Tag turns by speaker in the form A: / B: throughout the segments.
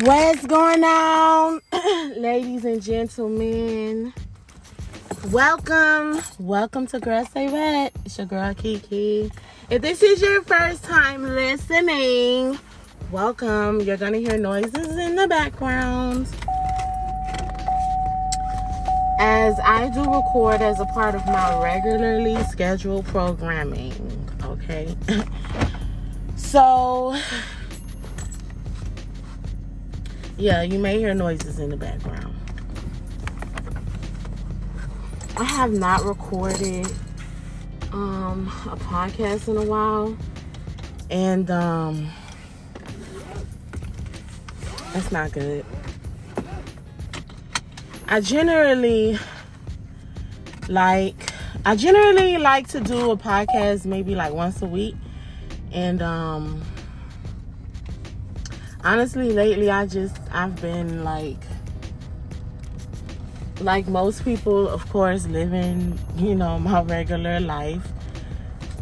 A: What's going on, ladies and gentlemen? Welcome, welcome to Girl Say What. It's your girl Kiki. If this is your first time listening, welcome. You're gonna hear noises in the background. As I do record as a part of my regularly scheduled programming, okay? so, yeah, you may hear noises in the background. I have not recorded um, a podcast in a while, and um, that's not good. I generally like I generally like to do a podcast maybe like once a week, and um, honestly lately i just i've been like like most people of course living you know my regular life.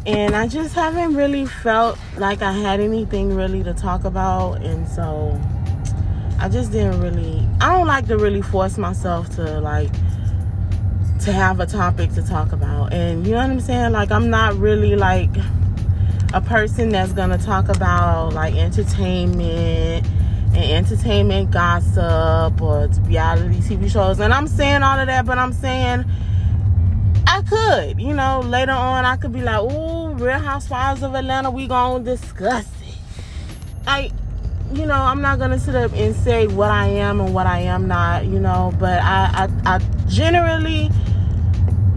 A: And i just haven't really felt like i had anything really to talk about. And so i just didn't really i don't like to really force myself to like to have a topic to talk about. And you know what i'm saying? Like i'm not really like a person that's gonna talk about like entertainment and entertainment gossip or reality TV shows. And I'm saying all of that, but I'm saying I could, you know, later on I could be like, "Ooh, Real Housewives of Atlanta, we gonna discuss it." I, you know, I'm not gonna sit up and say what I am and what I am not, you know, but I, I, I generally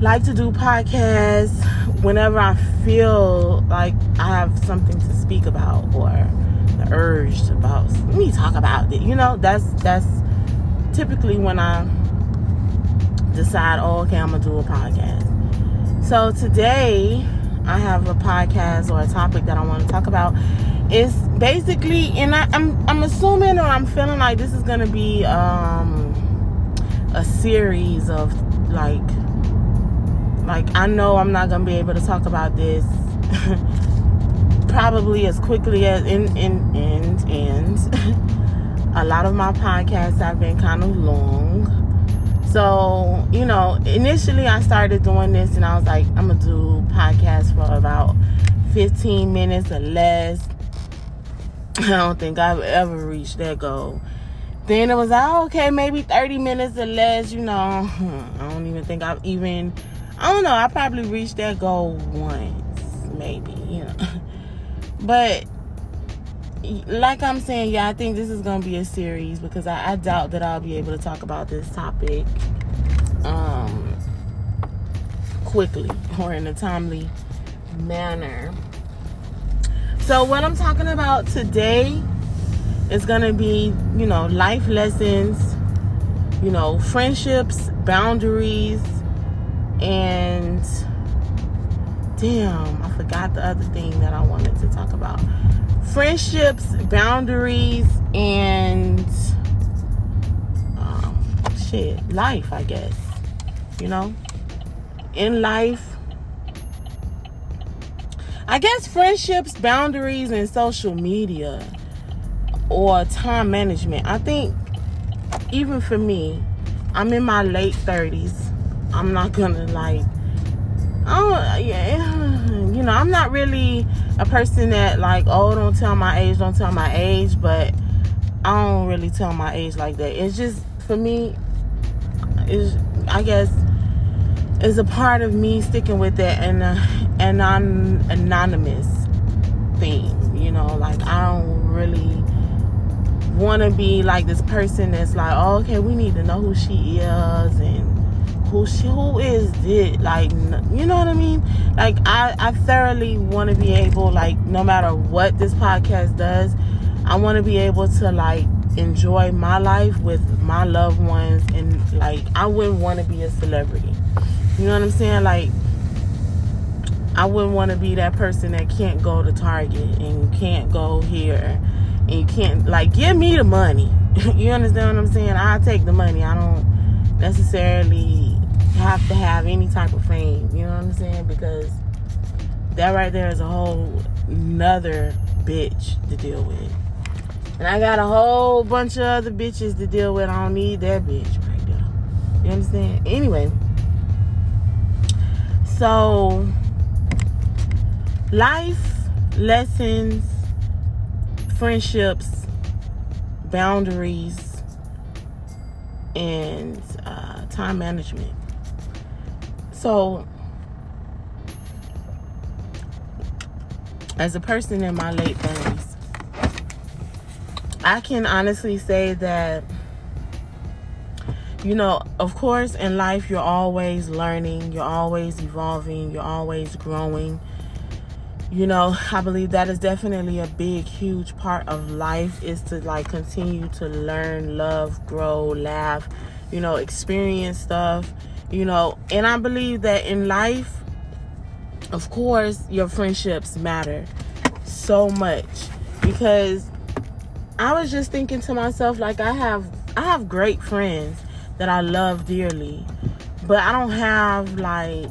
A: like to do podcasts whenever I feel like I have something to speak about or the urge about let me talk about it. You know, that's that's typically when I decide, oh, okay, I'm gonna do a podcast. So today I have a podcast or a topic that I want to talk about. It's basically, and I, am I'm, I'm assuming or I'm feeling like this is gonna be um, a series of like like I know I'm not gonna be able to talk about this probably as quickly as in in and and a lot of my podcasts have been kind of long. So, you know, initially I started doing this and I was like, I'm gonna do podcasts for about 15 minutes or less. I don't think I've ever reached that goal. Then it was like, oh, okay, maybe 30 minutes or less, you know. I don't even think I've even I don't know. I probably reached that goal once, maybe, you know. But like I'm saying, yeah, I think this is gonna be a series because I, I doubt that I'll be able to talk about this topic um quickly or in a timely manner. So what I'm talking about today is gonna be, you know, life lessons, you know, friendships, boundaries, and damn, I forgot the other thing that I wanted to talk about. Friendships, boundaries, and um, shit, life, I guess. You know, in life, I guess friendships, boundaries, and social media or time management. I think even for me, I'm in my late 30s I'm not gonna like oh yeah you know I'm not really a person that like oh don't tell my age don't tell my age but I don't really tell my age like that. It's just for me is I guess is a part of me sticking with that and an anonymous thing you know like I don't really want to be like this person that's like oh, okay we need to know who she is and who she who is it? Like you know what i mean? Like i i thoroughly want to be able like no matter what this podcast does i want to be able to like enjoy my life with my loved ones and like i wouldn't want to be a celebrity. You know what i'm saying? Like i wouldn't want to be that person that can't go to target and can't go here and you can't like give me the money. You understand what i'm saying? I take the money. I don't necessarily have to have any type of fame. You know what I'm saying? Because that right there is a whole another bitch to deal with. And I got a whole bunch of other bitches to deal with. I don't need that bitch right there. You understand? Anyway. So, life lessons, friendships, boundaries, and uh, time management. So, as a person in my late 30s, I can honestly say that, you know, of course, in life, you're always learning, you're always evolving, you're always growing. You know, I believe that is definitely a big, huge part of life is to like continue to learn, love, grow, laugh, you know, experience stuff, you know, and I believe that in life, of course, your friendships matter so much. Because I was just thinking to myself like I have I have great friends that I love dearly, but I don't have like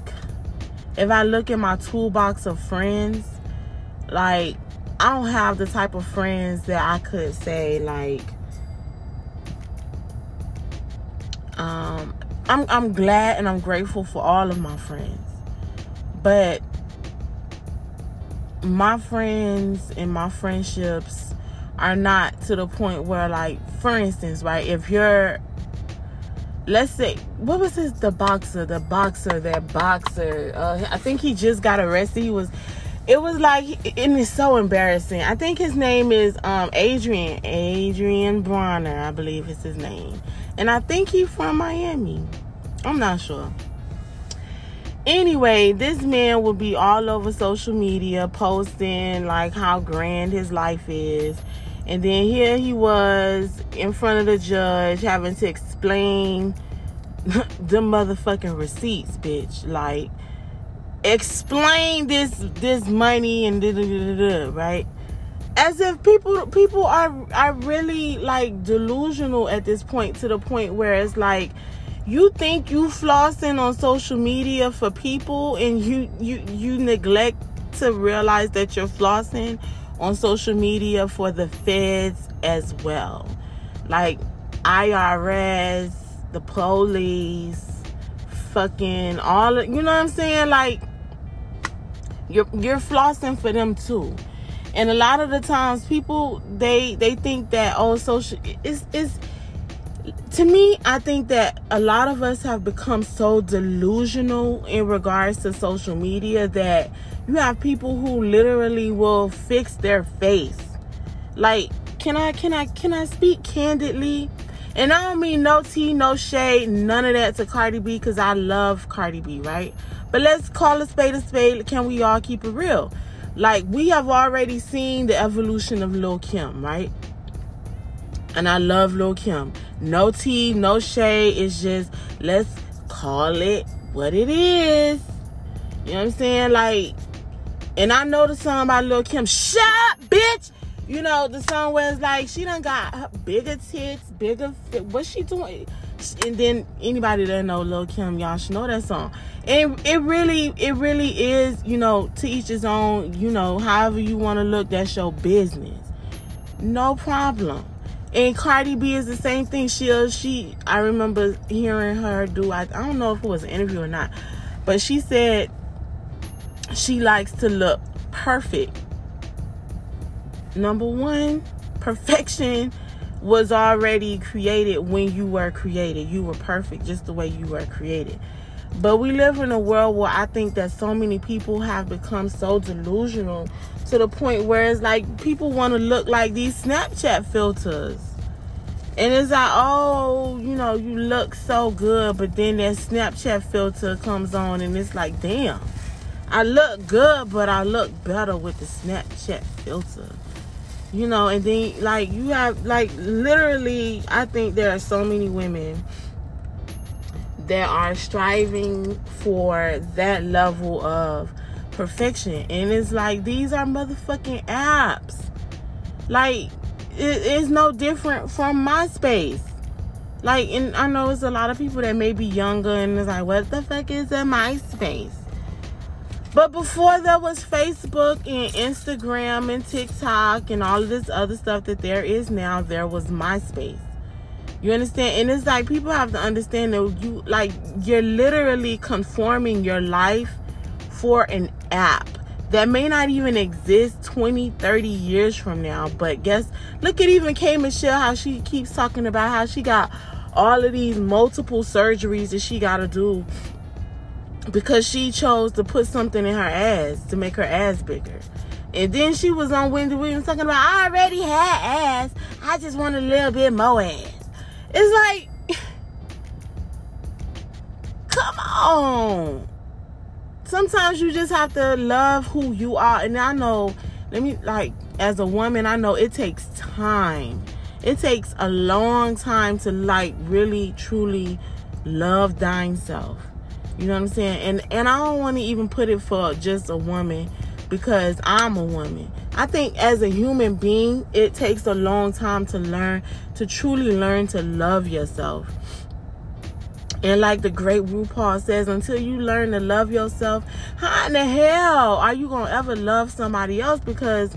A: if I look at my toolbox of friends, like I don't have the type of friends that I could say like um I'm I'm glad and I'm grateful for all of my friends. But my friends and my friendships are not to the point where like for instance right if you're let's say what was this the boxer the boxer that boxer uh, i think he just got arrested. He was it was like and it's so embarrassing. I think his name is um adrian Adrien Broner i believe is his name and i think he's from miami i'm not sure anyway, this man will be all over social media posting like how grand his life is. And then here he was in front of the judge having to explain the motherfucking receipts, bitch. Like explain this this money and da da da da, right? As if people people are are really like delusional at this point to the point where it's like you think you flossing on social media for people and you you you neglect to realize that you're flossing on social media for the feds as well. Like IRS the police fucking all you know what I'm saying? Like you're you're flossing for them too and a lot of the times people they they think that oh social it's it's to me, I think that a lot of us have become so delusional in regards to social media that you have people who literally will fix their face. Like, can I can I can I speak candidly? And I don't mean no tea, no shade, none of that to Cardi B because I love Cardi B, right? But let's call a spade a spade. Can we all keep it real? Like we have already seen the evolution of Lil Kim, right? And I love Lil Kim. No tea, no shade. It's just let's call it what it is. You know what I'm saying? Like, and I know the song by Lil Kim. Shut up, bitch. You know the song was like she done got bigger tits, bigger. What's she doing? And then anybody that know Lil Kim, y'all should know that song. And it really, it really is. You know, to each his own. You know, however you want to look, that's your business. No problem. And Cardi B is the same thing. She uh, she I remember hearing her do I, I don't know if it was an interview or not, but she said she likes to look perfect. Number one, perfection was already created when you were created. You were perfect just the way you were created. But we live in a world where I think that so many people have become so delusional to the point where it's like people want to look like these Snapchat filters. And it's like, oh, you know, you look so good, but then that Snapchat filter comes on and it's like, damn, I look good, but I look better with the Snapchat filter. You know, and then like you have like literally I think there are so many women that are striving for that level of perfection. And it's like these are motherfucking apps. Like it is no different from MySpace. Like, and I know it's a lot of people that may be younger and it's like, what the fuck is a MySpace? But before there was Facebook and Instagram and TikTok and all of this other stuff that there is now, there was MySpace. You understand? And it's like people have to understand that you like you're literally conforming your life for an app that may not even exist 20, 30 years from now. But guess look at even K Michelle how she keeps talking about how she got all of these multiple surgeries that she gotta do because she chose to put something in her ass to make her ass bigger. And then she was on Wendy Williams talking about I already had ass. I just want a little bit more ass. It's like, come on. Sometimes you just have to love who you are. And I know, let me, like, as a woman, I know it takes time. It takes a long time to, like, really, truly love thine self. You know what I'm saying? And and I don't want to even put it for just a woman because I'm a woman. I think as a human being, it takes a long time to learn, to truly learn to love yourself. And like the great RuPaul says, until you learn to love yourself, how in the hell are you to ever love somebody else? Because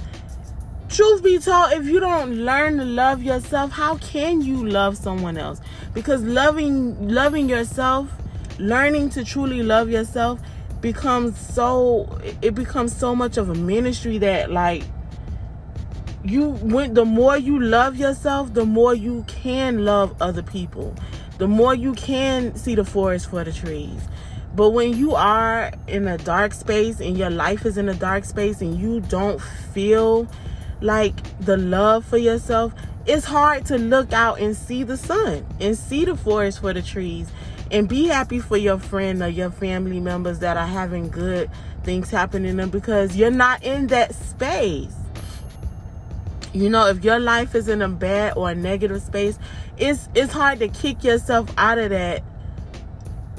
A: truth be told, if you don't learn to love yourself, how can you love someone else? Because loving loving yourself, learning to truly love yourself becomes so it becomes so much of a ministry that like you when the more you love yourself the more you can love other people. The more you can see the forest for the trees. But when you are in a dark space and your life is in a dark space and you don't feel like the love for yourself it's hard to look out and see the sun and see the forest for the trees and be happy for your friend or your family members that are having good things happening them because you're not in that space. You know, if your life is in a bad or a negative space, it's it's hard to kick yourself out of that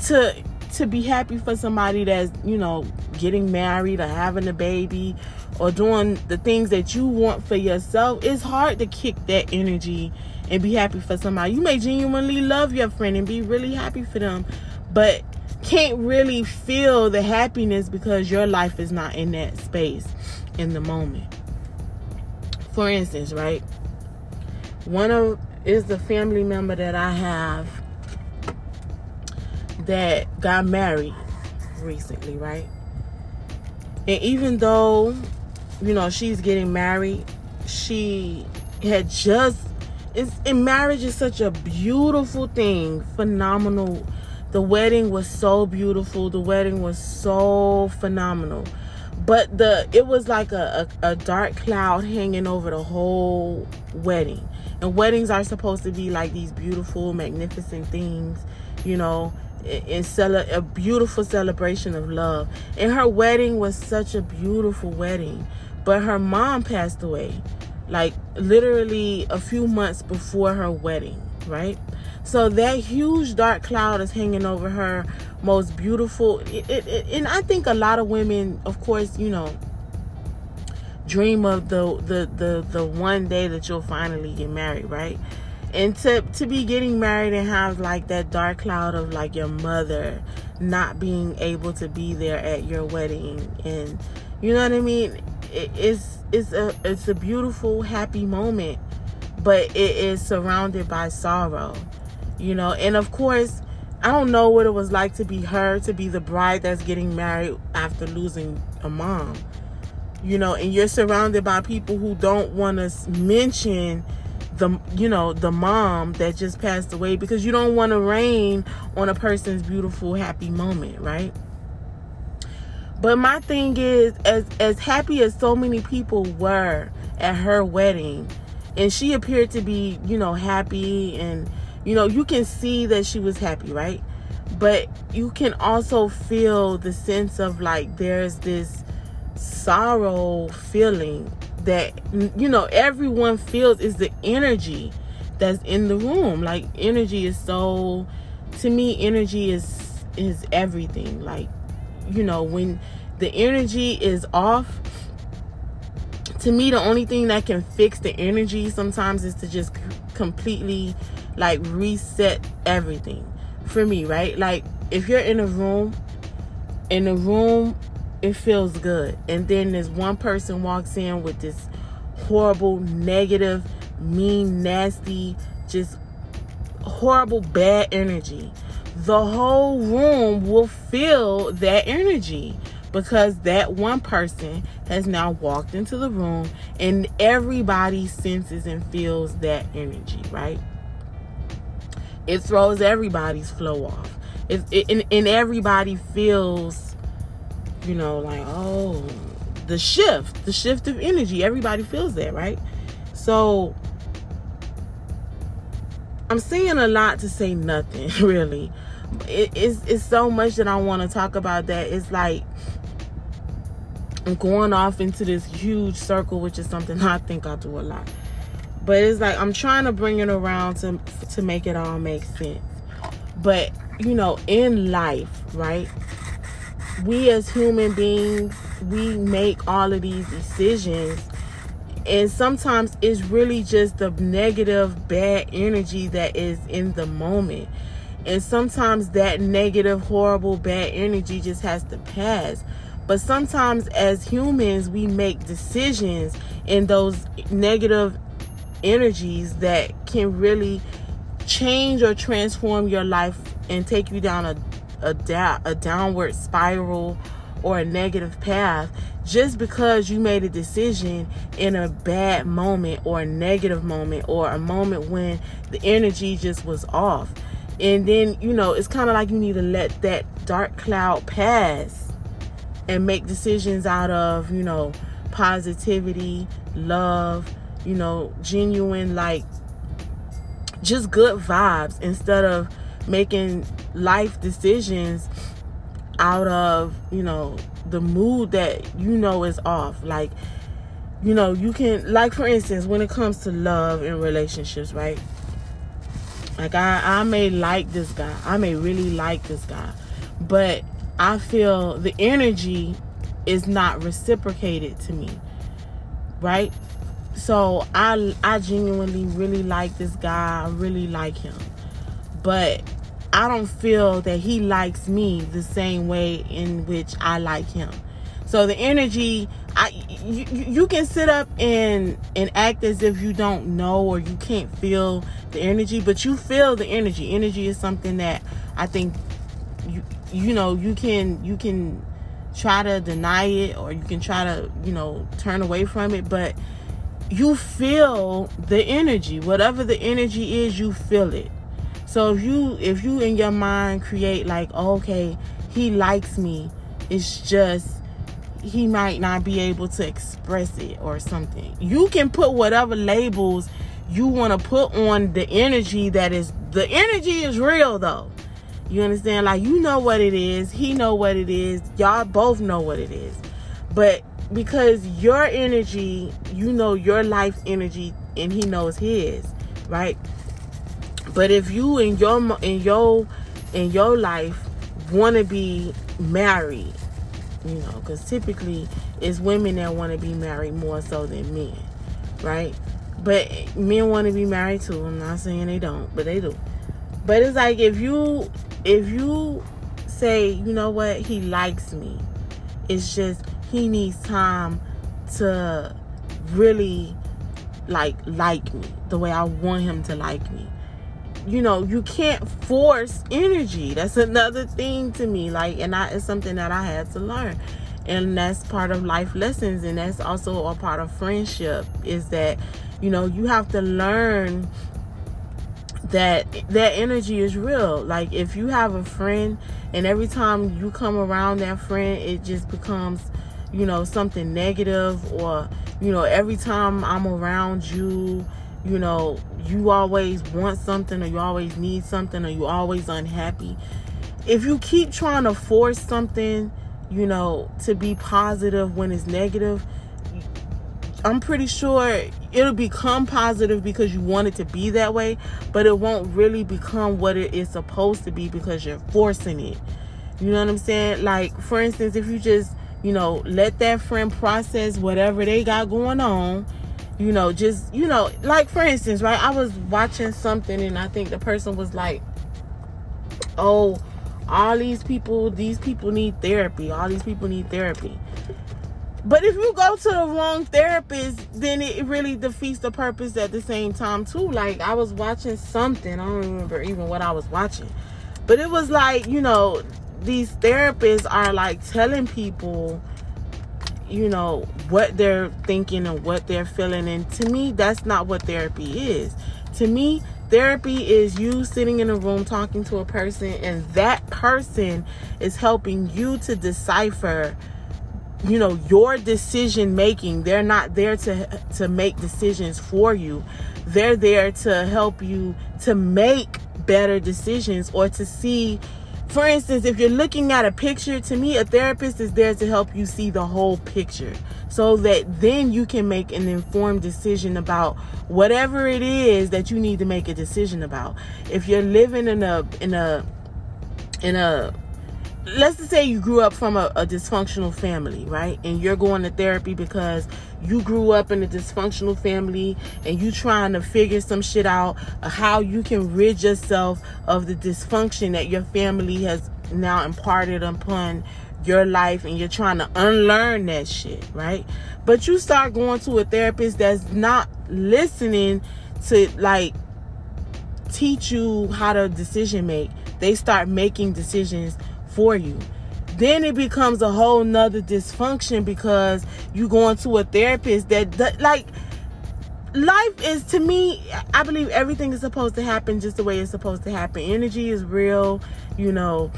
A: to to be happy for somebody that's, you know, getting married or having a baby or doing the things that you want for yourself. It's hard to kick that energy and be happy for somebody. You may genuinely love your friend and be really happy for them, but can't really feel the happiness because your life is not in that space in the moment. For instance, right? One of is the family member that I have that got married recently, right? And even though, you know, she's getting married, she had just it's in marriage is such a beautiful thing. Phenomenal. The wedding was so beautiful. The wedding was so phenomenal. But the it was like a, a, a dark cloud hanging over the whole wedding. And weddings are supposed to be like these beautiful magnificent things you know in cele- a beautiful celebration of love. And her wedding was such a beautiful wedding. But her mom passed away like literally a few months before her wedding, right? So that huge dark cloud is hanging over her most beautiful. It, it, it, and I think a lot of women, of course, you know, dream of the, the the the one day that you'll finally get married, right? And to to be getting married and have like that dark cloud of like your mother not being able to be there at your wedding and you know what I mean? it's it's a it's a beautiful happy moment but it is surrounded by sorrow you know? And of course i don't know what it was like to be her to be the bride that's getting married after losing a mom you know? And you're surrounded by people who don't want to mention the you know the mom that just passed away because you don't want to rain on a person's beautiful happy moment right but my thing is, as as happy as so many people were at her wedding, and she appeared to be, you know, happy, and you know, you can see that she was happy, right? But you can also feel the sense of like there's this sorrow feeling that you know everyone feels is the energy that's in the room. Like energy is so to me energy is is everything. Like you know, when the energy is off, to me, the only thing that can fix the energy sometimes is to just completely like reset everything for me, right? Like, if you're in a room, in a room it feels good. And then this one person walks in with this horrible, negative, mean, nasty, just horrible, bad energy. The whole room will feel that energy because that one person has now walked into the room and everybody senses and feels that energy, right? It throws everybody's flow off. It, it, and, and everybody feels, you know, like, oh, the shift, the shift of energy. Everybody feels that, right? So I'm saying a lot to say nothing, really. It, it's, it's so much that I want to talk about that it's like I'm going off into this huge circle, which is something I think I do a lot. But it's like I'm trying to bring it around to to make it all make sense. But you know, in life, right? We as human beings, we make all of these decisions and sometimes it's really just the negative bad energy that is in the moment and sometimes that negative horrible bad energy just has to pass but sometimes as humans, we make decisions in those negative energies that can really change or transform your life and take you down a a, da- a downward spiral or a negative path just because you made a decision in a bad moment or a negative moment or a moment when the energy just was off. And then, you know, it's kind of like you need to let that dark cloud pass and make decisions out of, you know, positivity, love, you know, genuine, like just good vibes instead of making life decisions out of, you know, the mood that you know is off. Like, you know, you can, like, for instance, when it comes to love and relationships, right? Like, I, I may like this guy, I may really like this guy, but I feel the energy is not reciprocated to me. Right? So I I genuinely really like this guy. I really like him. But I don't feel that he likes me the same way in which I like him. So the energy, I you, you can sit up and and act as if you don't know or you can't feel the energy, but you feel the energy. Energy is something that I think you you know you can you can try to deny it or you can try to you know turn away from it but you feel the energy whatever the energy is you feel it so if you if you in your mind create like oh, okay he likes me it's just he might not be able to express it or something you can put whatever labels you want to put on the energy that is the energy is real though you understand? Like you know what it is, he know what it is, y'all both know what it is. But because your energy, you know your life energy and he knows his, right? But if you in your in your in your life want to be married, you know, because typically it's women that want to be married more so than men, right? But men want to be married too. I'm not saying they don't, but they do. But it's like if you if you say, you know what, he likes me, it's just he needs time to really like like me the way I want him to like me. You know, you can't force energy. That's another thing to me. Like, and that is something that I had to learn. And that's part of life lessons, and that's also a part of friendship. Is that you know you have to learn that that energy is real. Like if you have a friend and every time you come around that friend, it just becomes, you know, something negative or, you know, every time I'm around you, you know, you always want something or you always need something or you always unhappy. If you keep trying to force something, you know, to be positive when it's negative, I'm pretty sure it'll become positive because you want it to be that way, but it won't really become what it is supposed to be because you're forcing it. You know what I'm saying? Like, for instance, if you just, you know, let that friend process whatever they got going on, you know, just, you know, like for instance, right? I was watching something and I think the person was like, oh, all these people, these people need therapy. All these people need therapy. But if you go to the wrong therapist, then it really defeats the purpose at the same time too. Like I was watching something, I don't remember even what I was watching. But it was like, you know, these therapists are like telling people, you know, what they're thinking and what they're feeling. And to me, that's not what therapy is. To me, therapy is you sitting in a room talking to a person, and that person is helping you to decipher you know your decision making they're not there to to make decisions for you they're there to help you to make better decisions or to see for instance if you're looking at a picture to me a therapist is there to help you see the whole picture so that then you can make an informed decision about whatever it is that you need to make a decision about if you're living in a in a in a let's just say you grew up from a, a, dysfunctional family, right? And you're going to therapy because you grew up in a dysfunctional family and you trying to figure some shit out how you can rid yourself of the dysfunction that your family has now imparted upon your life and you're trying to unlearn that shit, right? But you start going to a therapist that's not listening to like teach you how to decision make. They start making decisions for you then it becomes a whole nother dysfunction because you going to a therapist that, that like life is to me i believe everything is supposed to happen just the way it's supposed to happen. Energy is real you know.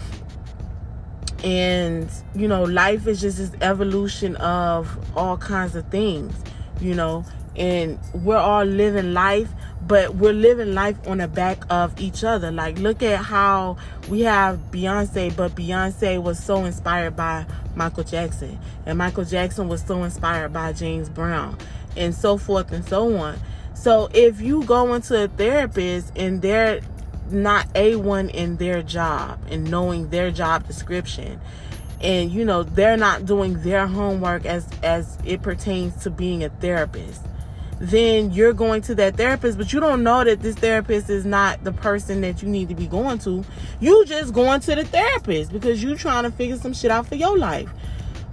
A: And you know life is just this evolution of all kinds of things you know. And we're all living life but we're living life on the back of each other. Like, look at how we have Beyonce, but Beyonce was so inspired by Michael Jackson, and Michael Jackson was so inspired by James Brown, and so forth and so on. So, if you go into a therapist and they're not a one in their job and knowing their job description, and you know they're not doing their homework as as it pertains to being a therapist then you're going to that therapist, but you don't know that this therapist is not the person that you need to be going to. You just going to the therapist because you trying to figure some shit out for your life.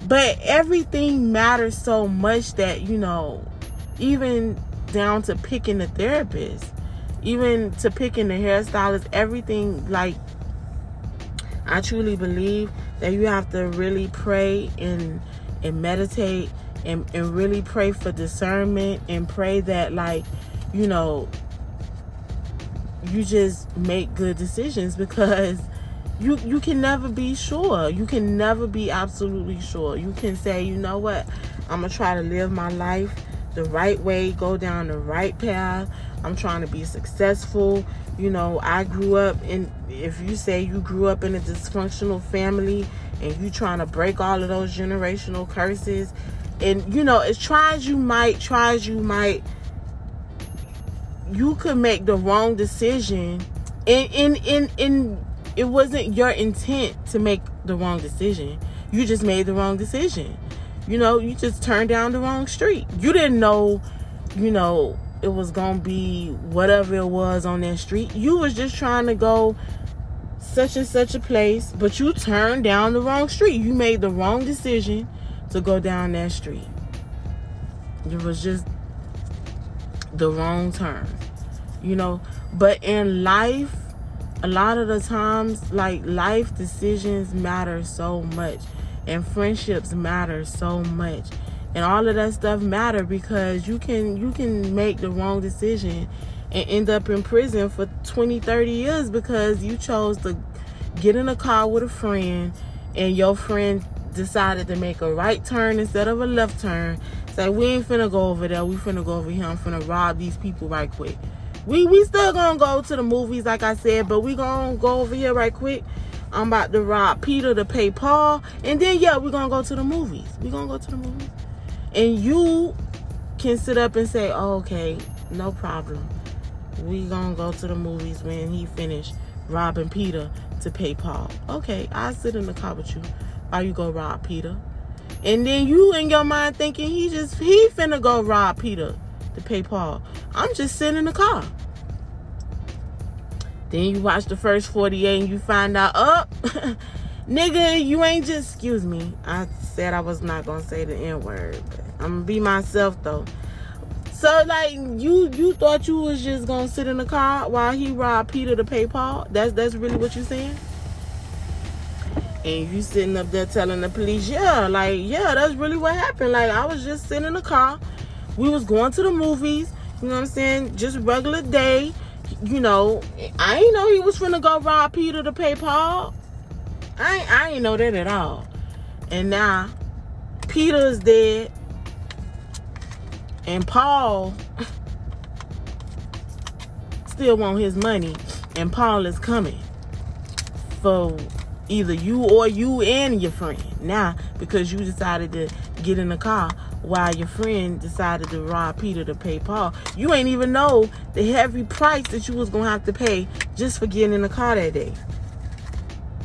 A: But everything matters so much that, you know, even down to picking the therapist, even to picking the hairstylist, everything like I truly believe that you have to really pray and and meditate and, and really pray for discernment and pray that like you know you just make good decisions because you you can never be sure. You can never be absolutely sure. You can say you know what? I'm gonna try to live my life the right way go down the right path. I'm trying to be successful. You know i grew up in if you say you grew up in a dysfunctional family and you trying to break all of those generational curses and you know as try as you might try as you might you could make the wrong decision. And in in in it wasn't your intent to make the wrong decision. You just made the wrong decision. You know you just turned down the wrong street. You didn't know you know it was gonna be whatever it was on that street. You was just trying to go such and such a place but you turned down the wrong street. You made the wrong decision to go down that street. It was just the wrong turn, you know. But in life, a lot of the times, like life decisions matter so much, and friendships matter so much, and all of that stuff matter because you can you can make the wrong decision and end up in prison for 20 30 years because you chose to get in a car with a friend and your friend decided to make a right turn instead of a left turn. Say we ain't finna go over there. We finna go over here. I'm finna rob these people right quick. We we still gonna go to the movies like I said, but we gonna go over here right quick. I'm about to rob Peter to pay Paul, and then yeah, we're gonna go to the movies. We gonna go to the movies, and you can sit up and say, oh, okay, no problem. We gonna go to the movies when he finished robbing Peter to pay Paul. Okay, I sit in the car with you. Or you go rob Peter. And then you in your mind thinking he just he finna go rob Peter to pay Paul. I'm just sitting in the car. Then you watch the first 48 and you find out, oh, nigga, you ain't just, excuse me. I said I was not to say the N word, but I'm to be myself though. So like you you thought you was just gonna sit in the car while he robbed Peter to pay Paul? That's that's really what you saying? And you sitting up there telling the police, yeah, like yeah, that's really what happened. Like I was just sitting in the car, we was going to the movies, you know what I'm saying? Just regular day, you know. I ain't know he was finna go rob Peter to pay Paul. I ain't, I ain't know that at all. And now Peter is dead and Paul still want his money, and Paul is coming for either you or you and your friend. Now, because you decided to get in the car while your friend decided to rob Peter to pay Paul, you ain't even know the heavy price that you was gonna have to pay just for getting in the car that day.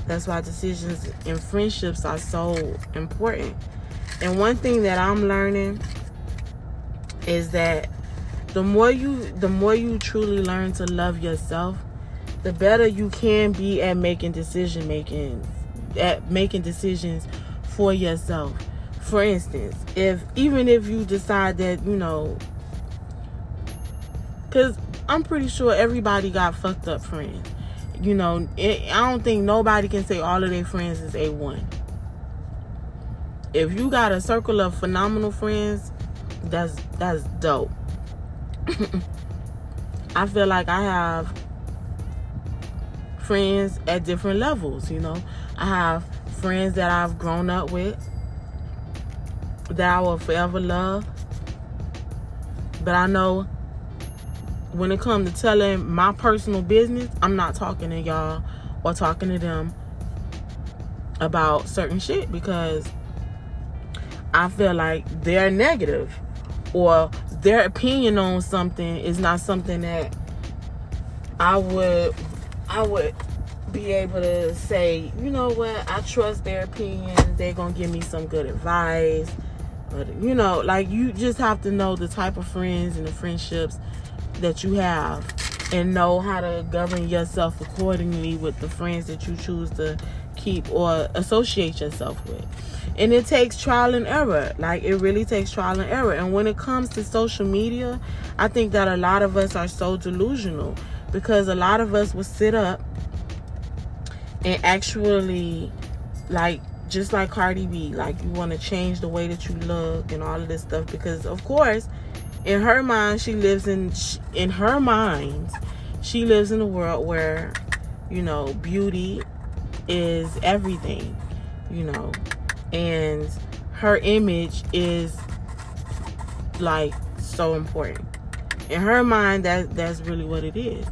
A: That's why decisions and friendships are so important. And one thing that I'm learning is that the more you the more you truly learn to love yourself, the better you can be at making decision making at making decisions for yourself. For instance, if even if you decide that, you know, cuz I'm pretty sure everybody got fucked up friends. You know, it, I don't think nobody can say all of their friends is A1. If you got a circle of phenomenal friends, that's that's dope. I feel like I have friends at different levels, you know. I have friends that I've grown up with that I will forever love. But I know when it comes to telling my personal business, I'm not talking to y'all or talking to them about certain shit because I feel like they're negative or their opinion on something is not something that I would I would be able to say, you know what, I trust their opinion. They're gonna give me some good advice. But you know, like you just have to know the type of friends and the friendships that you have and know how to govern yourself accordingly with the friends that you choose to keep or associate yourself with. And it takes trial and error. Like it really takes trial and error. And when it comes to social media, I think that a lot of us are so delusional because a lot of us will sit up and actually like just like Cardi B, like you want to change the way that you look and all of this stuff because of course in her mind she lives in in her mind she lives in a world where you know beauty is everything, you know, and her image is like so important. In her mind, that that's really what it is.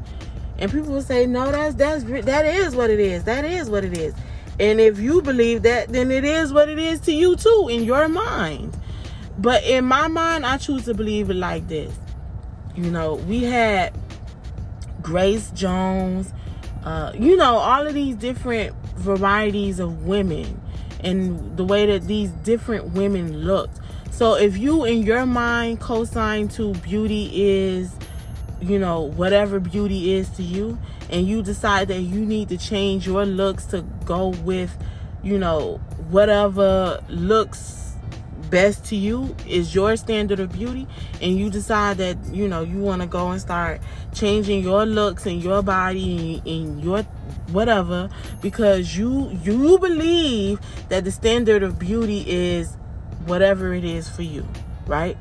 A: And people will say, no, that's that's that is what it is. That is what it is. And if you believe that, then it is what it is to you too in your mind. But in my mind, I choose to believe it like this. You know, we had Grace Jones, uh, you know, all of these different varieties of women and the way that these different women looked. So if you in your mind co-sign to beauty is, you know, whatever beauty is to you, and you decide that you need to change your looks to go with, you know, whatever looks best to you is your standard of beauty and you decide that you know you want to go and start changing your looks and your body and, your whatever because you you believe that the standard of beauty is whatever it is for you right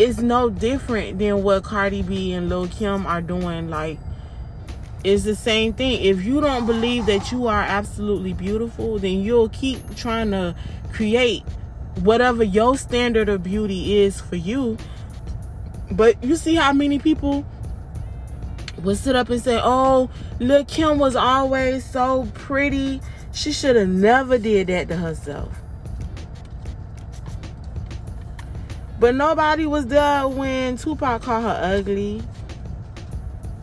A: it's no different than what Cardi B and Lil Kim are doing like it's the same thing if you don't believe that you are absolutely beautiful then you'll keep trying to create whatever your standard of beauty is for you. But you see how many people would sit up and say, "Oh, Lil Kim was always so pretty. She should have never did that to herself." But nobody was there when Tupac called her ugly.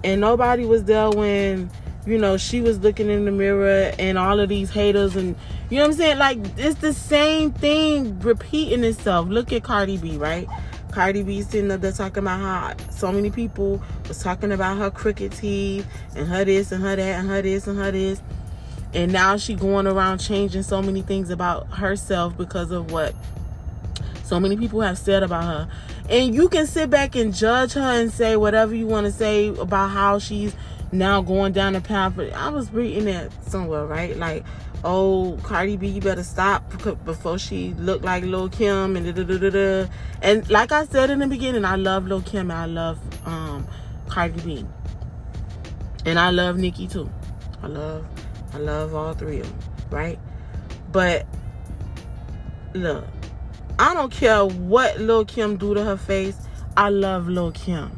A: And nobody was there when, you know, she was looking in the mirror and all of these haters and you know what I'm saying? Like it's the same thing repeating itself. Look at Cardi B, right? Cardi B sitting up there talking about how so many people was talking about her crooked teeth and her this and her that and her this and her this. And now she going around changing so many things about herself because of what so many people have said about her. And you can sit back and judge her and say whatever you want to say about how she's now going down the path. But I was reading that somewhere, right? Like, oh, Cardi B, you better stop before she look like Lil Kim and da da da da. And like I said in the beginning, I love Lil Kim I love um, Cardi B, and I love Nicki too. I love, I love all three of them, right? But look, I don't care what Lil Kim do to her face. I love Lil Kim.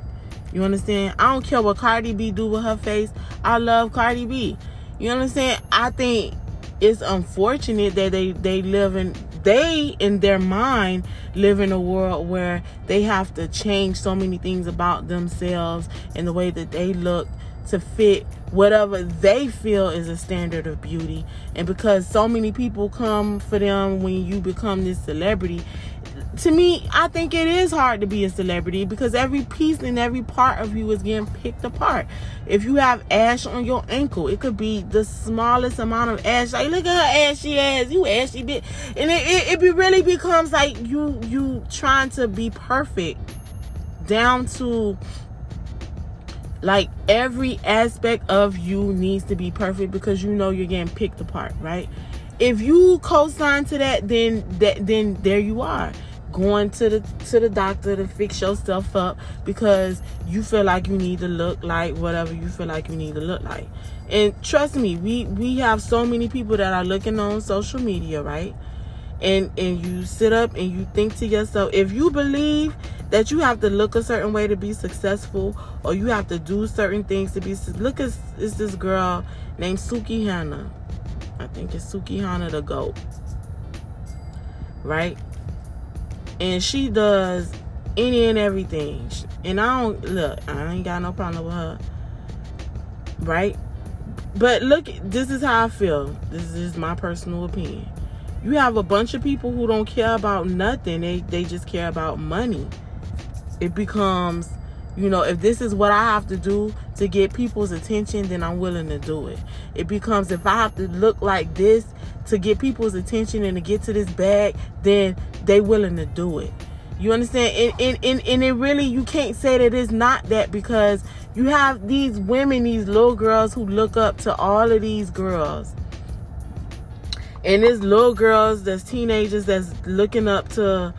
A: You understand? I don't care what Cardi B do with her face. I love Cardi B. You understand? I think it's unfortunate that they they live in they in their mind live in a world where they have to change so many things about themselves and the way that they look to fit whatever they feel is a standard of beauty and because so many people come for them when you become this celebrity to me, I think it is hard to be a celebrity because every piece and every part of you is getting picked apart. If you have ash on your ankle, it could be the smallest amount of ash. Like, look at her ashy ass, you ashy bit, and it, it, it really becomes like you you trying to be perfect down to like every aspect of you needs to be perfect because you know you're getting picked apart, right? If you co-sign to that, then that then there you are going to the to the doctor to fix yourself up because you feel like you need to look like whatever you feel like you need to look like. And trust me, we we have so many people that are looking on social media, right? And and you sit up and you think to yourself, if you believe that you have to look a certain way to be successful or you have to do certain things to be look at it's this girl named Sukihana. I think it's Sukihana the goat. Right? and she does any and everything. And I don't look, I ain't got no problem with her. Right? But look, this is how I feel. This is my personal opinion. You have a bunch of people who don't care about nothing. They they just care about money. It becomes, you know, if this is what I have to do to get people's attention, then I'm willing to do it. It becomes if I have to look like this to get people's attention and to get to this bag, then they willing to do it. You understand? And, and, and, and it really, you can't say that it's not that because you have these women, these little girls who look up to all of these girls. And there's little girls, there's teenagers that's looking up to,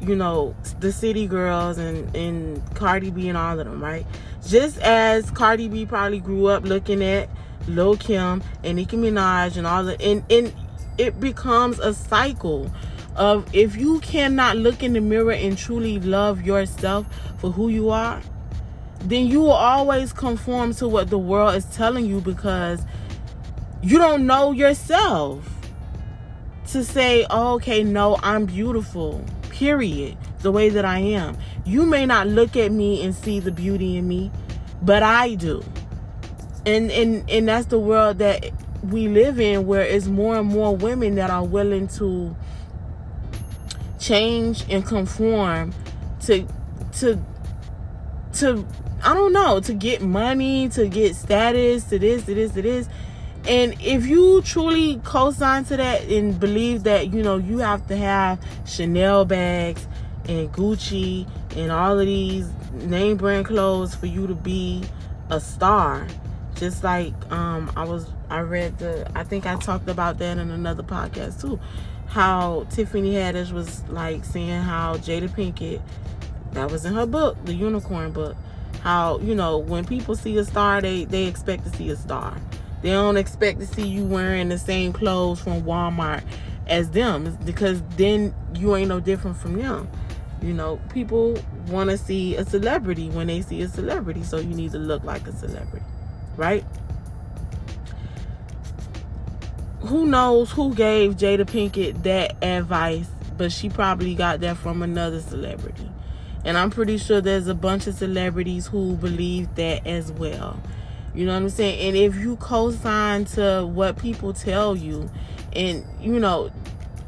A: you know, the city girls and, and Cardi B and all of them, right? Just as Cardi B probably grew up looking at Lil Kim and Nicki Minaj and all the and, and it becomes a cycle of if you cannot look in the mirror and truly love yourself for who you are, then you will always conform to what the world is telling you because you don't know yourself to say, oh, okay, no, I'm beautiful, period, the way that I am. You may not look at me and see the beauty in me, but I do. And and and that's the world that we live in where it's more and more women that are willing to change and conform to to to I don't know, to get money, to get status, to this, to this, to this. And if you truly co-sign to that and believe that, you know, you have to have Chanel bags and Gucci and all of these name brand clothes for you to be a star. Just like um I was I read the I think I talked about that in another podcast too how Tiffany Haddish was like saying how Jada Pinkett, that was in her book, the Unicorn book, how you know when people see a star, they they expect to see a star. They don't expect to see you wearing the same clothes from Walmart as them because then you ain't no different from them. You know, people want to see a celebrity when they see a celebrity, so you need to look like a celebrity, right? who knows who gave Jada Pinkett that advice, but she probably got that from another celebrity. And I'm pretty sure there's a bunch of celebrities who believe that as well. You know what I'm saying? And if you co-sign to what people tell you, and you know,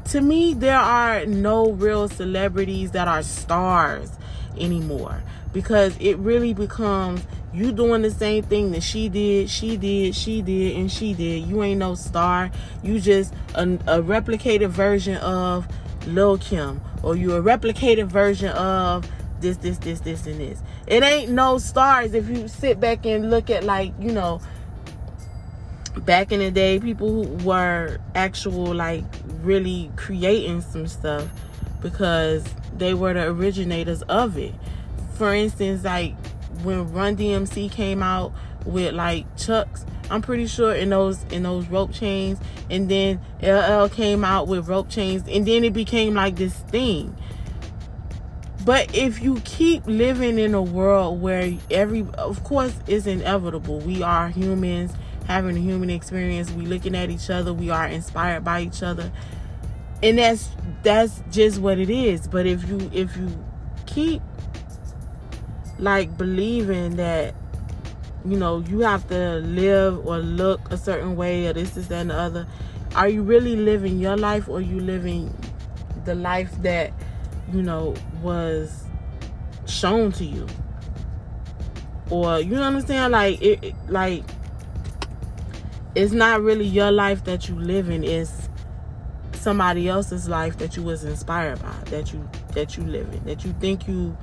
A: to me, there are no real celebrities that are stars anymore because it really becomes you doing the same thing that she did, she did, she did, and she did. You ain't no star. You just a, a replicated version of Lil Kim, or you a replicated version of this, this, this, this, and this. It ain't no stars if you sit back and look at like you know. Back in the day, people who were actual like really creating some stuff because they were the originators of it. For instance, like when Run DMC came out with like Chucks, I'm pretty sure in those in those rope chains, and then LL came out with rope chains, and then it became like this thing. But if you keep living in a world where every, of course, is inevitable. We are humans having a human experience. We looking at each other. We are inspired by each other, and that's that's just what it is. But if you if you keep like believing that you know you have to live or look a certain way or this, is that, and the other. Are you really living your life or you living the life that you know was shown to you? Or you know what I'm saying? like it, it like it's not really your life that you live in, it's somebody else's life that you was inspired by, that you that you live in, that you think you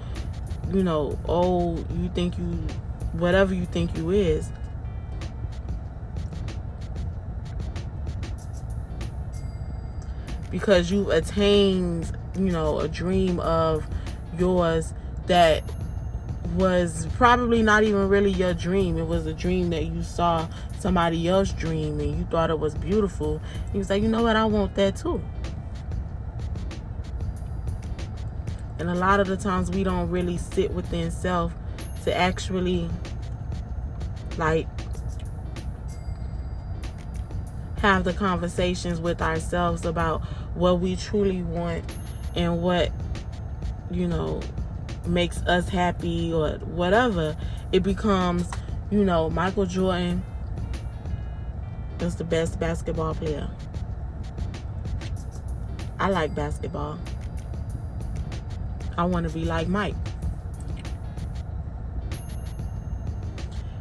A: you know, oh, you think you, whatever you think you is. Because you've attained, you know, a dream of yours that was probably not even really your dream. It was a dream that you saw somebody else dream and you thought it was beautiful. You was like, you know what, I want that too. And a lot of the times we don't really sit within self to actually like have the conversations with ourselves about what we truly want and what you know makes us happy or whatever it becomes you know Michael Jordan is the best basketball player I like basketball I want to be like Mike.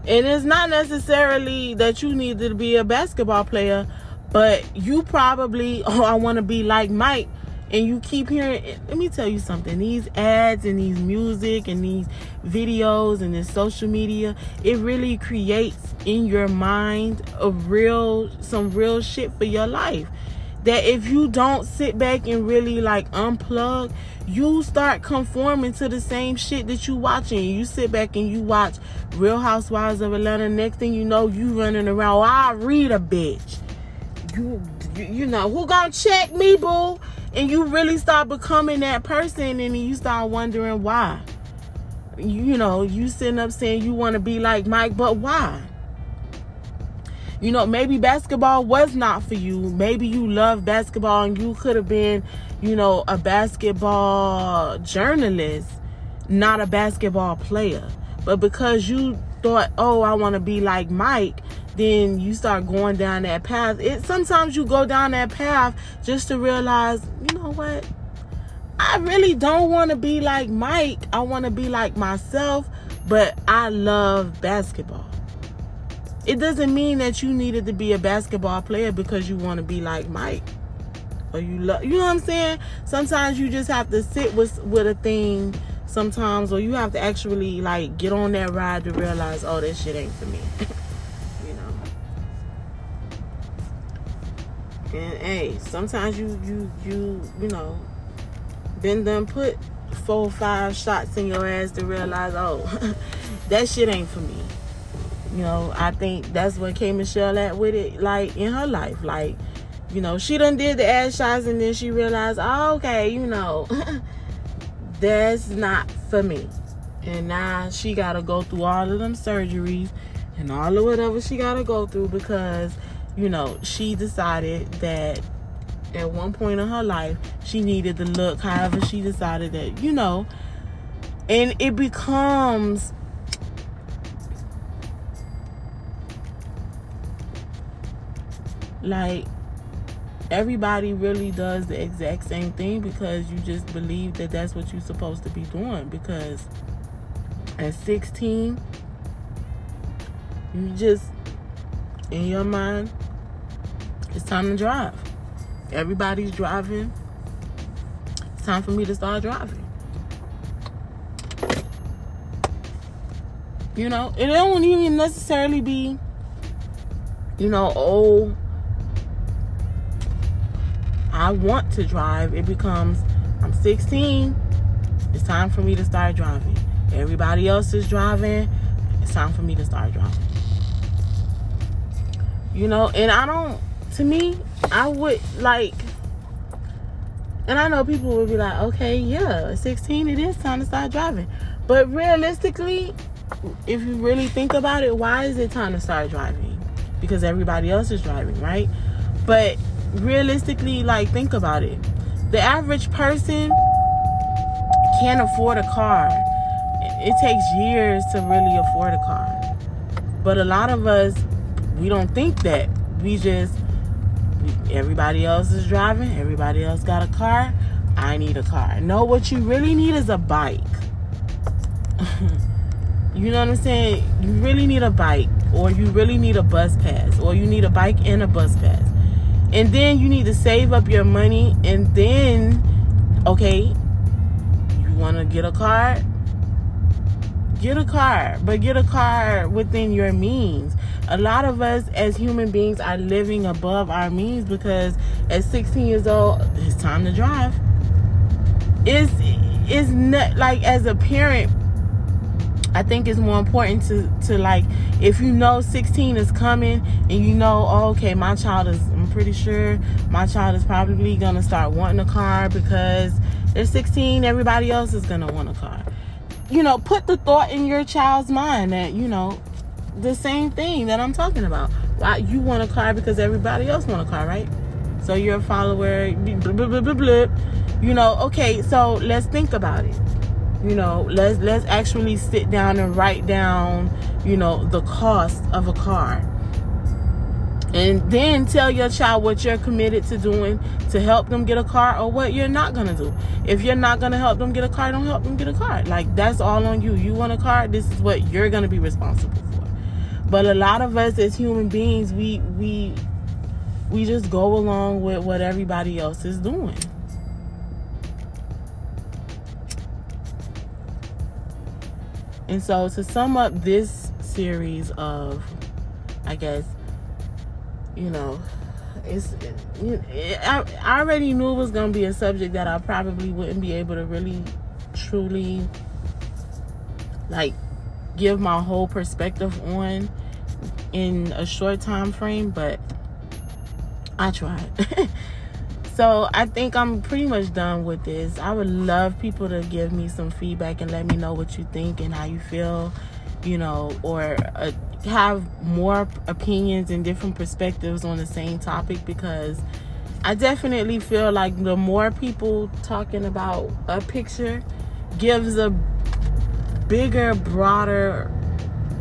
A: And it's not necessarily that you need to be a basketball player, but you probably, oh, I want to be like Mike. And you keep hearing, let me tell you something. These ads and these music and these videos and this social media, it really creates in your mind a real, some real shit for your life that if you don't sit back and really like unplug, you start conforming to the same shit that you watching. You sit back and you watch Real Housewives of Atlanta. Next thing you know, you running around. I read a bitch. You, you know who gonna check me, boo? And you really start becoming that person, and you start wondering why. You know, you sitting up saying you want to be like Mike, but why? You know, maybe basketball was not for you. Maybe you love basketball and you could have been, you know, a basketball journalist, not a basketball player. But because you thought, oh, I want to be like Mike, then you start going down that path. It sometimes you go down that path just to realize, you know what? I really don't want to be like Mike. I want to be like myself, but I love basketball it doesn't mean that you needed to be a basketball player because you want to be like Mike or you love you know what I'm saying sometimes you just have to sit with with a thing sometimes or you have to actually like get on that ride to realize oh this shit ain't for me and hey sometimes you you you you know been done put four five shots in your ass to realize oh that shit ain't for me you know, I think that's what K Michelle at with it, like in her life. Like, you know, she done did the ass shots and then she realized, oh, okay, you know, that's not for me. And now she gotta go through all of them surgeries and all of whatever she gotta go through because, you know, she decided that at one point in her life she needed the look however she decided that, you know, and it becomes like everybody really does the exact same thing because you just believe that that's what you're supposed to be doing because at 16 you just in your mind it's time to drive everybody's driving it's time for me to start driving you know it don't even necessarily be you know oh I want to drive, it becomes I'm 16. It's time for me to start driving. Everybody else is driving. It's time for me to start driving. You know, and I don't, to me, I would like, and I know people would be like, okay, yeah, 16, it is time to start driving. But realistically, if you really think about it, why is it time to start driving? Because everybody else is driving, right? But realistically, like, think about it. The average person can't afford a car. It takes years to really afford a car. But a lot of us, we don't think that. We just, everybody else is driving, everybody else got a car. I need a car. No, what you really need is a bike. you know what I'm saying? You really need a bike, or you really need a bus pass, or you need a bike and a bus pass and then you need to save up your money and then okay you want to get a car get a car but get a car within your means a lot of us as human beings are living above our means because at 16 years old it's time to drive. It's it's not like as a parent I think it's more important to to like if you know 16 is coming and you know oh, okay my child is I'm pretty sure my child is probably gonna start wanting a car because they're 16 everybody else is gonna want a car. You know put the thought in your child's mind that you know the same thing that I'm talking about. Why you want a car because everybody else want a car right? So you're a follower blah, blah, blah, you know okay so let's think about it. You know let's let's actually sit down and write down you know the cost of a car. And then tell your child what you're committed to doing to help them get a car or what you're not going to do. If you're not going to help them get a car don't help them get a car. Like that's all on you. You want a car this is what you're going to be responsible for but a lot of us as human beings we we we just go along with what everybody else is doing. And so, to sum up this series of, I guess, you know, it's it, I, I already knew it was going to be a subject that I probably wouldn't be able to really, truly, like, give my whole perspective on in a short time frame, but I tried. So I think I'm pretty much done with this. I would love people to give me some feedback and let me know what you think and how you feel, you know, or uh, have more opinions and different perspectives on the same topic because I definitely feel like the more people talking about a picture gives a bigger, broader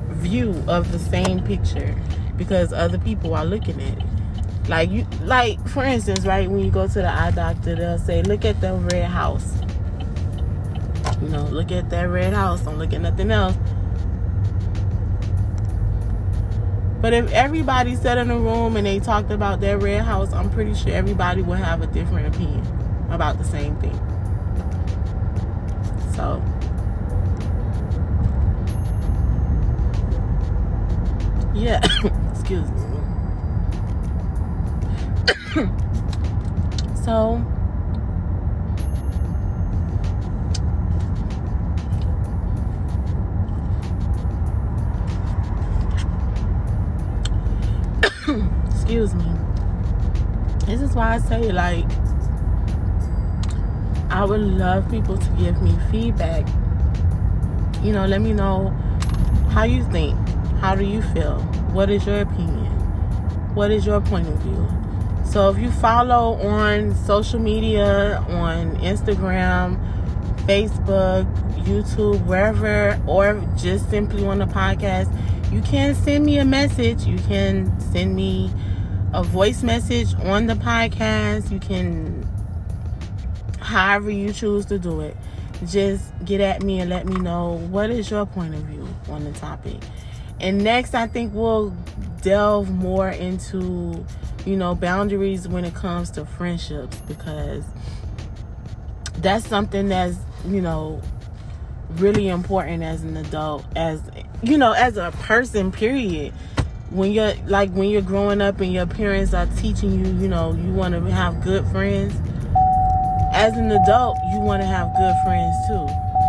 A: view of the same picture because other people are looking at it. Like you, like for instance, right when you go to the eye doctor, they'll say, "Look at the red house." You know, look at that red house. Don't look at nothing else. But if everybody sat in a room and they talked about their red house, I'm pretty sure everybody would have a different opinion about the same thing. So. Yeah, excuse me. so excuse me. This is why i say like i would love people to give me feedback. You know let me know how you think. How do you feel what is your opinion what is your point of view so if you follow on social media, on Instagram, Facebook, YouTube, wherever, or just simply on the podcast, you can send me a message. You can send me a voice message on the podcast. You can, however you choose to do it, just get at me and let me know what is your point of view on the topic. And next, I think we'll delve more into, you know, boundaries when it comes to friendships because that's something that's, you know, really important as an adult, as, you know, as a person, period. When you're like when you're growing up and your parents are teaching you, you know, you want to have good friends. As an adult, you want to have good friends too.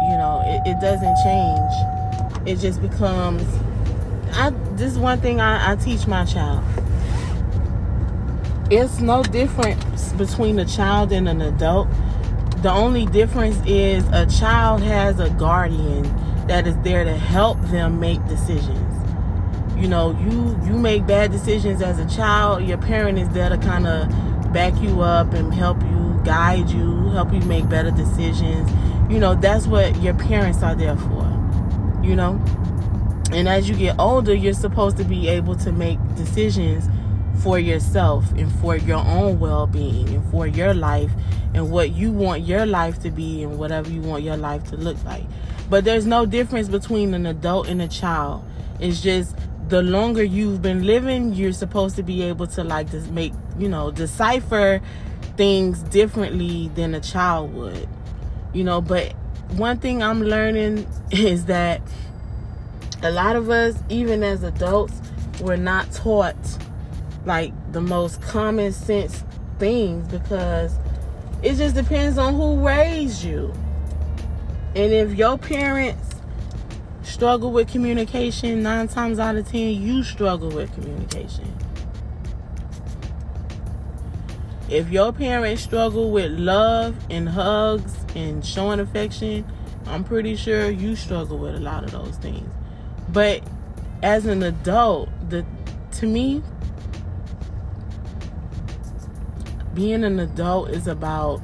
A: You know, it, it doesn't change. It just becomes I this is one thing I, I teach my child. It's no difference between a child and an adult. The only difference is a child has a guardian that is there to help them make decisions. You know, you you make bad decisions as a child, your parent is there to kind of back you up and help you, guide you, help you make better decisions. You know, that's what your parents are there for. You know? And as you get older, you're supposed to be able to make decisions for yourself and for your own well being and for your life and what you want your life to be and whatever you want your life to look like. But there's no difference between an adult and a child. It's just the longer you've been living, you're supposed to be able to like just make, you know, decipher things differently than a child would. You know, but one thing I'm learning is that a lot of us, even as adults, we're not taught like the most common sense things because it just depends on who raised you. And if your parents struggle with communication, nine times out of ten, you struggle with communication. If your parents struggle with love and hugs and showing affection, I'm pretty sure you struggle with a lot of those things. But as an adult, the to me, being an adult is about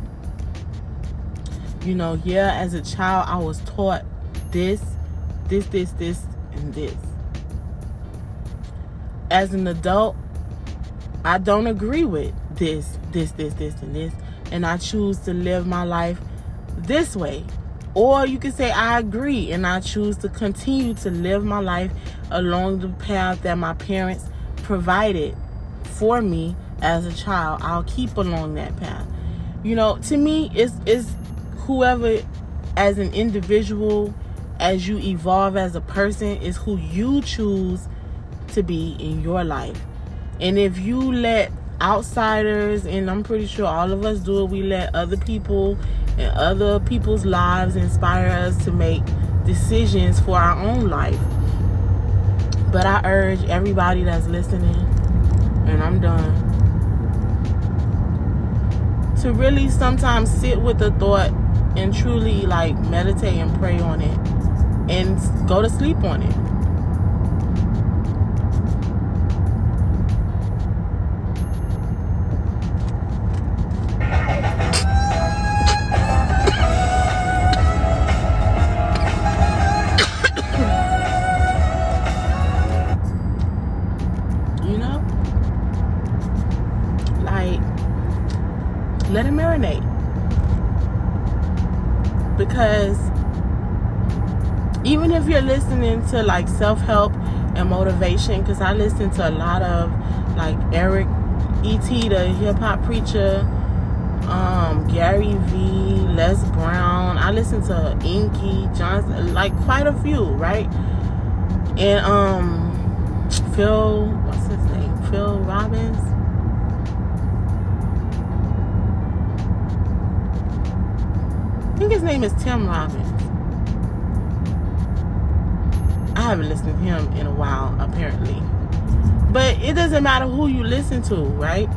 A: you know, yeah, as a child I was taught this, this, this, this, and this. As an adult, I don't agree with this, this, this, this, and this, and I choose to live my life this way. Or you can say, I agree, and I choose to continue to live my life along the path that my parents provided for me as a child. I'll keep along that path. You know, to me, it's, it's whoever, as an individual, as you evolve as a person, is who you choose to be in your life. And if you let outsiders, and I'm pretty sure all of us do it, we let other people and other people's lives inspire us to make decisions for our own life. But I urge everybody that's listening, and I'm done, to really sometimes sit with the thought and truly like meditate and pray on it and go to sleep on it. Like self-help and motivation because i listen to a lot of like eric et the hip-hop preacher um, gary vee les brown. I listen to inky johnson like quite a few right? And um phil what's his name? Phil robbins? I think his name is Tim Robbins. Haven't listened to him in a while, apparently. But it doesn't matter who you listen to, right?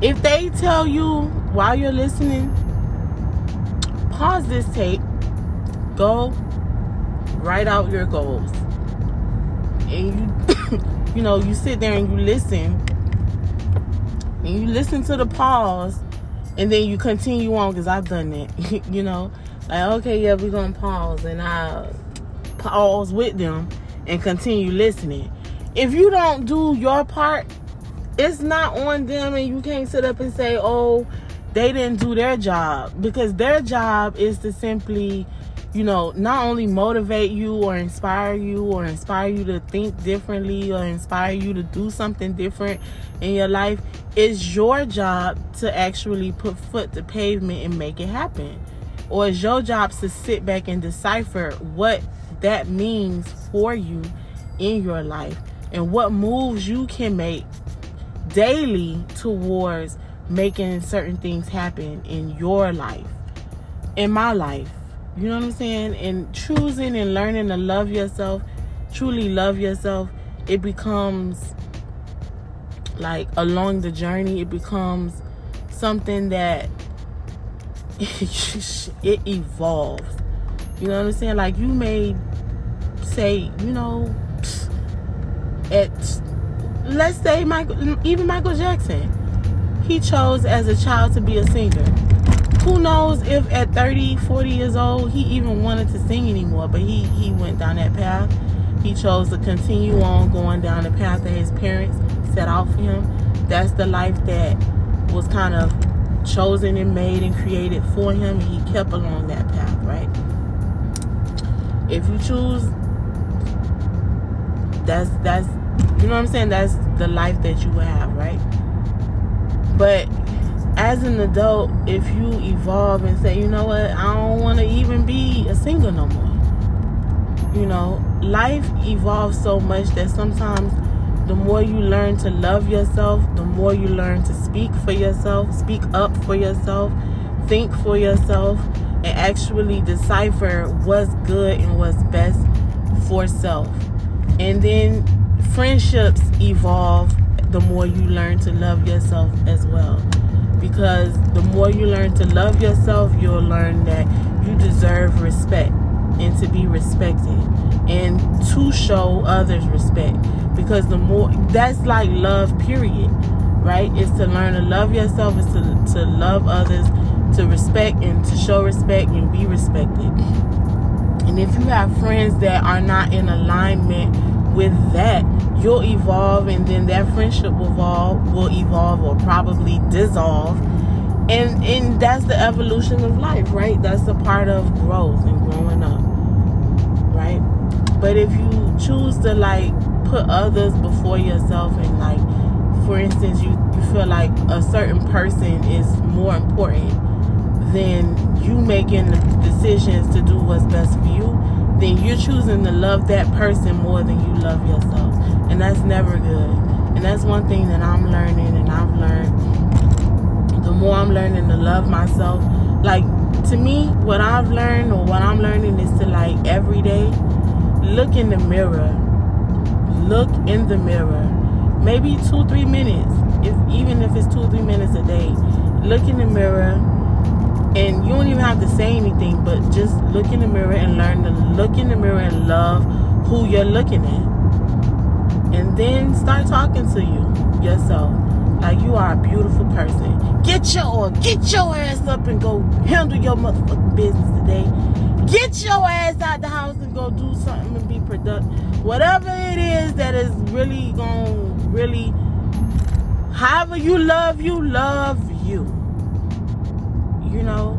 A: If they tell you while you're listening, pause this tape, go write out your goals. And you you know, you sit there and you listen. And you listen to the pause and then you continue on because I've done that. you know, like okay, yeah, we're gonna pause, and I pause with them and continue listening. If you don't do your part it's not on them and you can't sit up and say, "Oh, they didn't do their job." Because their job is to simply you know, not only motivate you or inspire you or inspire you to think differently or inspire you to do something different in your life, it's your job to actually put foot to pavement and make it happen. Or it's your job to sit back and decipher what that means for you in your life and what moves you can make daily towards making certain things happen in your life, in my life you know what I'm saying? And choosing and learning to love yourself, truly love yourself, it becomes like along the journey, it becomes something that it evolves. You know what I'm saying? Like you may say, you know, at let's say Michael, even Michael Jackson, he chose as a child to be a singer. Who knows if at 30 40 years old he even wanted to sing anymore but he he went down that path. He chose to continue on going down the path that his parents set out for him. That's the life that was kind of chosen and made and created for him. And he kept along that path right? If you choose that's that's you know what i'm saying that's the life that you have right but as an adult, if you evolve and say, you know what, I don't want to even be a single no more. You know, life evolves so much that sometimes the more you learn to love yourself, the more you learn to speak for yourself, speak up for yourself, think for yourself, and actually decipher what's good and what's best for self. And then friendships evolve the more you learn to love yourself as well. Because the more you learn to love yourself, you'll learn that you deserve respect and to be respected and to show others respect. Because the more that's like love period right? It's to learn to love yourself it's to, to love others to respect and to show respect and be respected. And if you have friends that are not in alignment with that you'll evolve and then that friendship will evolve will evolve or probably dissolve. And and that's the evolution of life right? That's a part of growth and growing up right? But if you choose to like put others before yourself and like for instance you you feel like a certain person is more important than you making the decisions to do what's best for you then you're choosing to love that person more than you love yourself. And that's never good. And that's one thing that I'm learning and I've learned. The more I'm learning to love myself, like to me, what I've learned or what I'm learning is to like every day look in the mirror. Look in the mirror. Maybe two, three minutes. If even if it's two, three minutes a day. Look in the mirror and you don't even have to say anything but just look in the mirror and learn to look in the mirror and love who you're looking at. And then start talking to you yourself. Like you are a beautiful person. Get your get your ass up and go handle your motherfucking business today. Get your ass out the house and go do something and be productive whatever it is that is really gonna really however you love you love you you know.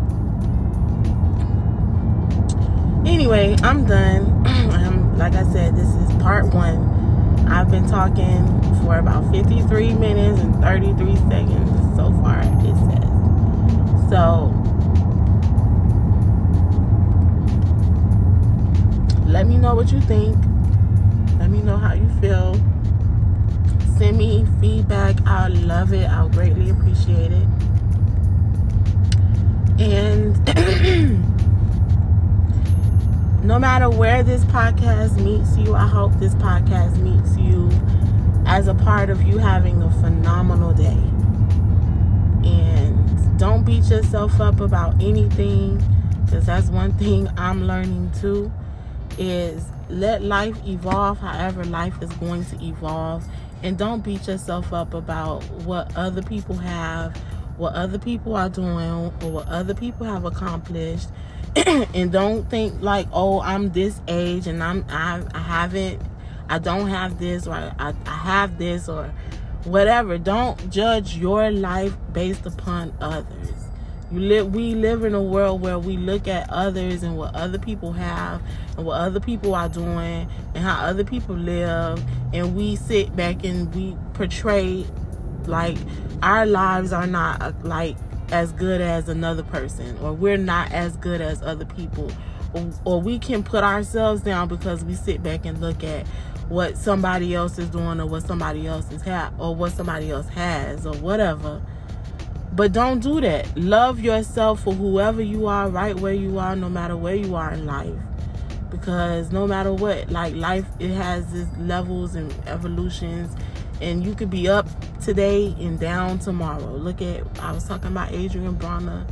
A: Anyway, I'm done. um, like I said, this is part one. I've been talking for about 53 minutes and 33 seconds so far, it says. So, let me know what you think. Let me know how you feel. Send me feedback. I love it. I'll greatly appreciate it. And no matter where this podcast meets you, I hope this podcast meets you as a part of you having a phenomenal day. And don't beat yourself up about anything because that's one thing I'm learning too is let life evolve however life is going to evolve and don't beat yourself up about what other people have what other people are doing or what other people have accomplished and don't think like oh i'm this age and i'm I, I haven't i don't have this or I, I have this or whatever. Don't judge your life based upon others. You live we live in a world where we look at others and what other people have and what other people are doing and how other people live and we sit back and we portray like our lives are not uh, like as good as another person or we're not as good as other people or, or we can put ourselves down because we sit back and look at what somebody else is doing or what somebody else is ha- or what somebody else has or whatever but don't do that. Love yourself for whoever you are, right where you are, no matter where you are in life. Because no matter what, like life, it has its levels and evolutions. And you could be up today and down tomorrow. Look at, I was talking about Adrien Broner.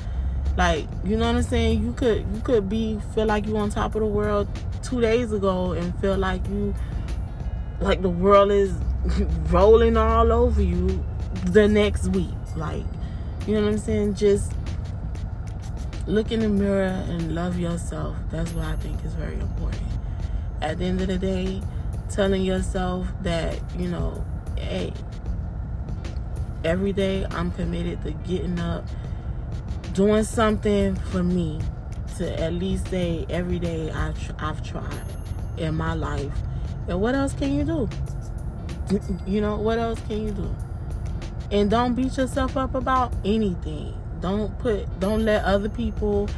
A: Like, you know what I'm saying? You could, you could be, feel like you on top of the world two days ago and feel like you, like the world is rolling all over you the next week. Like, you know what I'm saying? Just look in the mirror and love yourself. That's what I think is very important. At the end of the day, telling yourself that, you know, hey, every day I'm committed to getting up, doing something for me to at least say every day I've, I've tried in my life. And what else can you do? You know, what else can you do? and don't beat yourself up about anything don't put don't let other people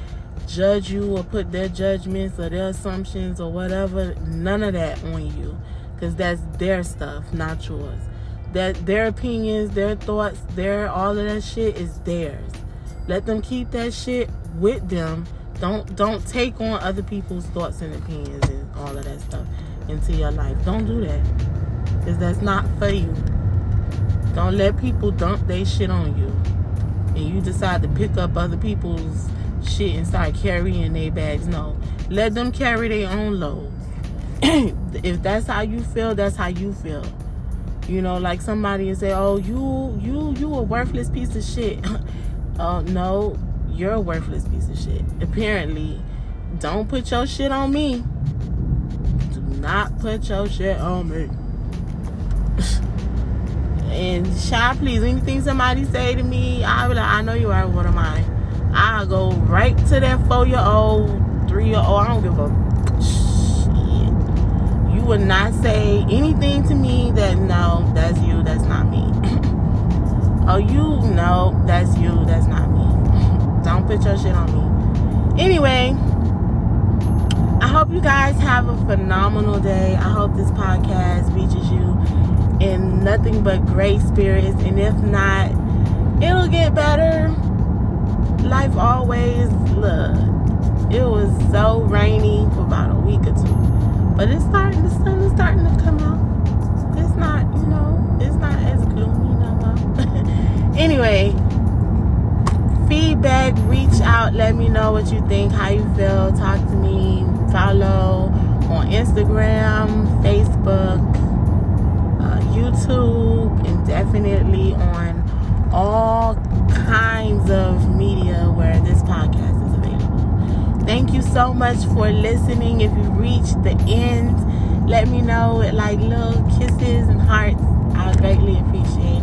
A: judge you or put their judgments or their assumptions or whatever none of that on you because that's their stuff not yours that their opinions their thoughts their all of that shit is theirs let them keep that shit with them don't don't take on other people's thoughts and opinions and all of that stuff into your life don't do that because that's not for you don't let people dump their shit on you. And you decide to pick up other people's shit and start carrying their bags. No. Let them carry their own load. if that's how you feel, that's how you feel. You know, like somebody and say, "Oh, you, you, you a worthless piece of shit." uh, no, you're a worthless piece of shit. Apparently, don't put your shit on me. Do not put your shit on me. And child, please, anything somebody say to me, i'll be like, I know you are one of mine. I'll go right to that four year old, three year old. I don't give a. You would not say anything to me that no, that's you, that's not me. oh, you know, that's you, that's not me. don't put your shit on me. Anyway, I hope you guys have a phenomenal day. I hope this podcast reaches you in nothing but great spirits. And if not, it'll get better. Life always, look, it was so rainy for about a week or two. But it's starting, the sun is starting to come out. It's not, you know, it's not as gloomy no more. anyway, feedback, reach out, let me know what you think, how you feel, talk to me, follow on Instagram, Facebook, uh, YouTube and definitely on all kinds of media where this podcast. Thank you so much for listening. If you reached the end, let me know with like little kisses and hearts. I greatly appreciate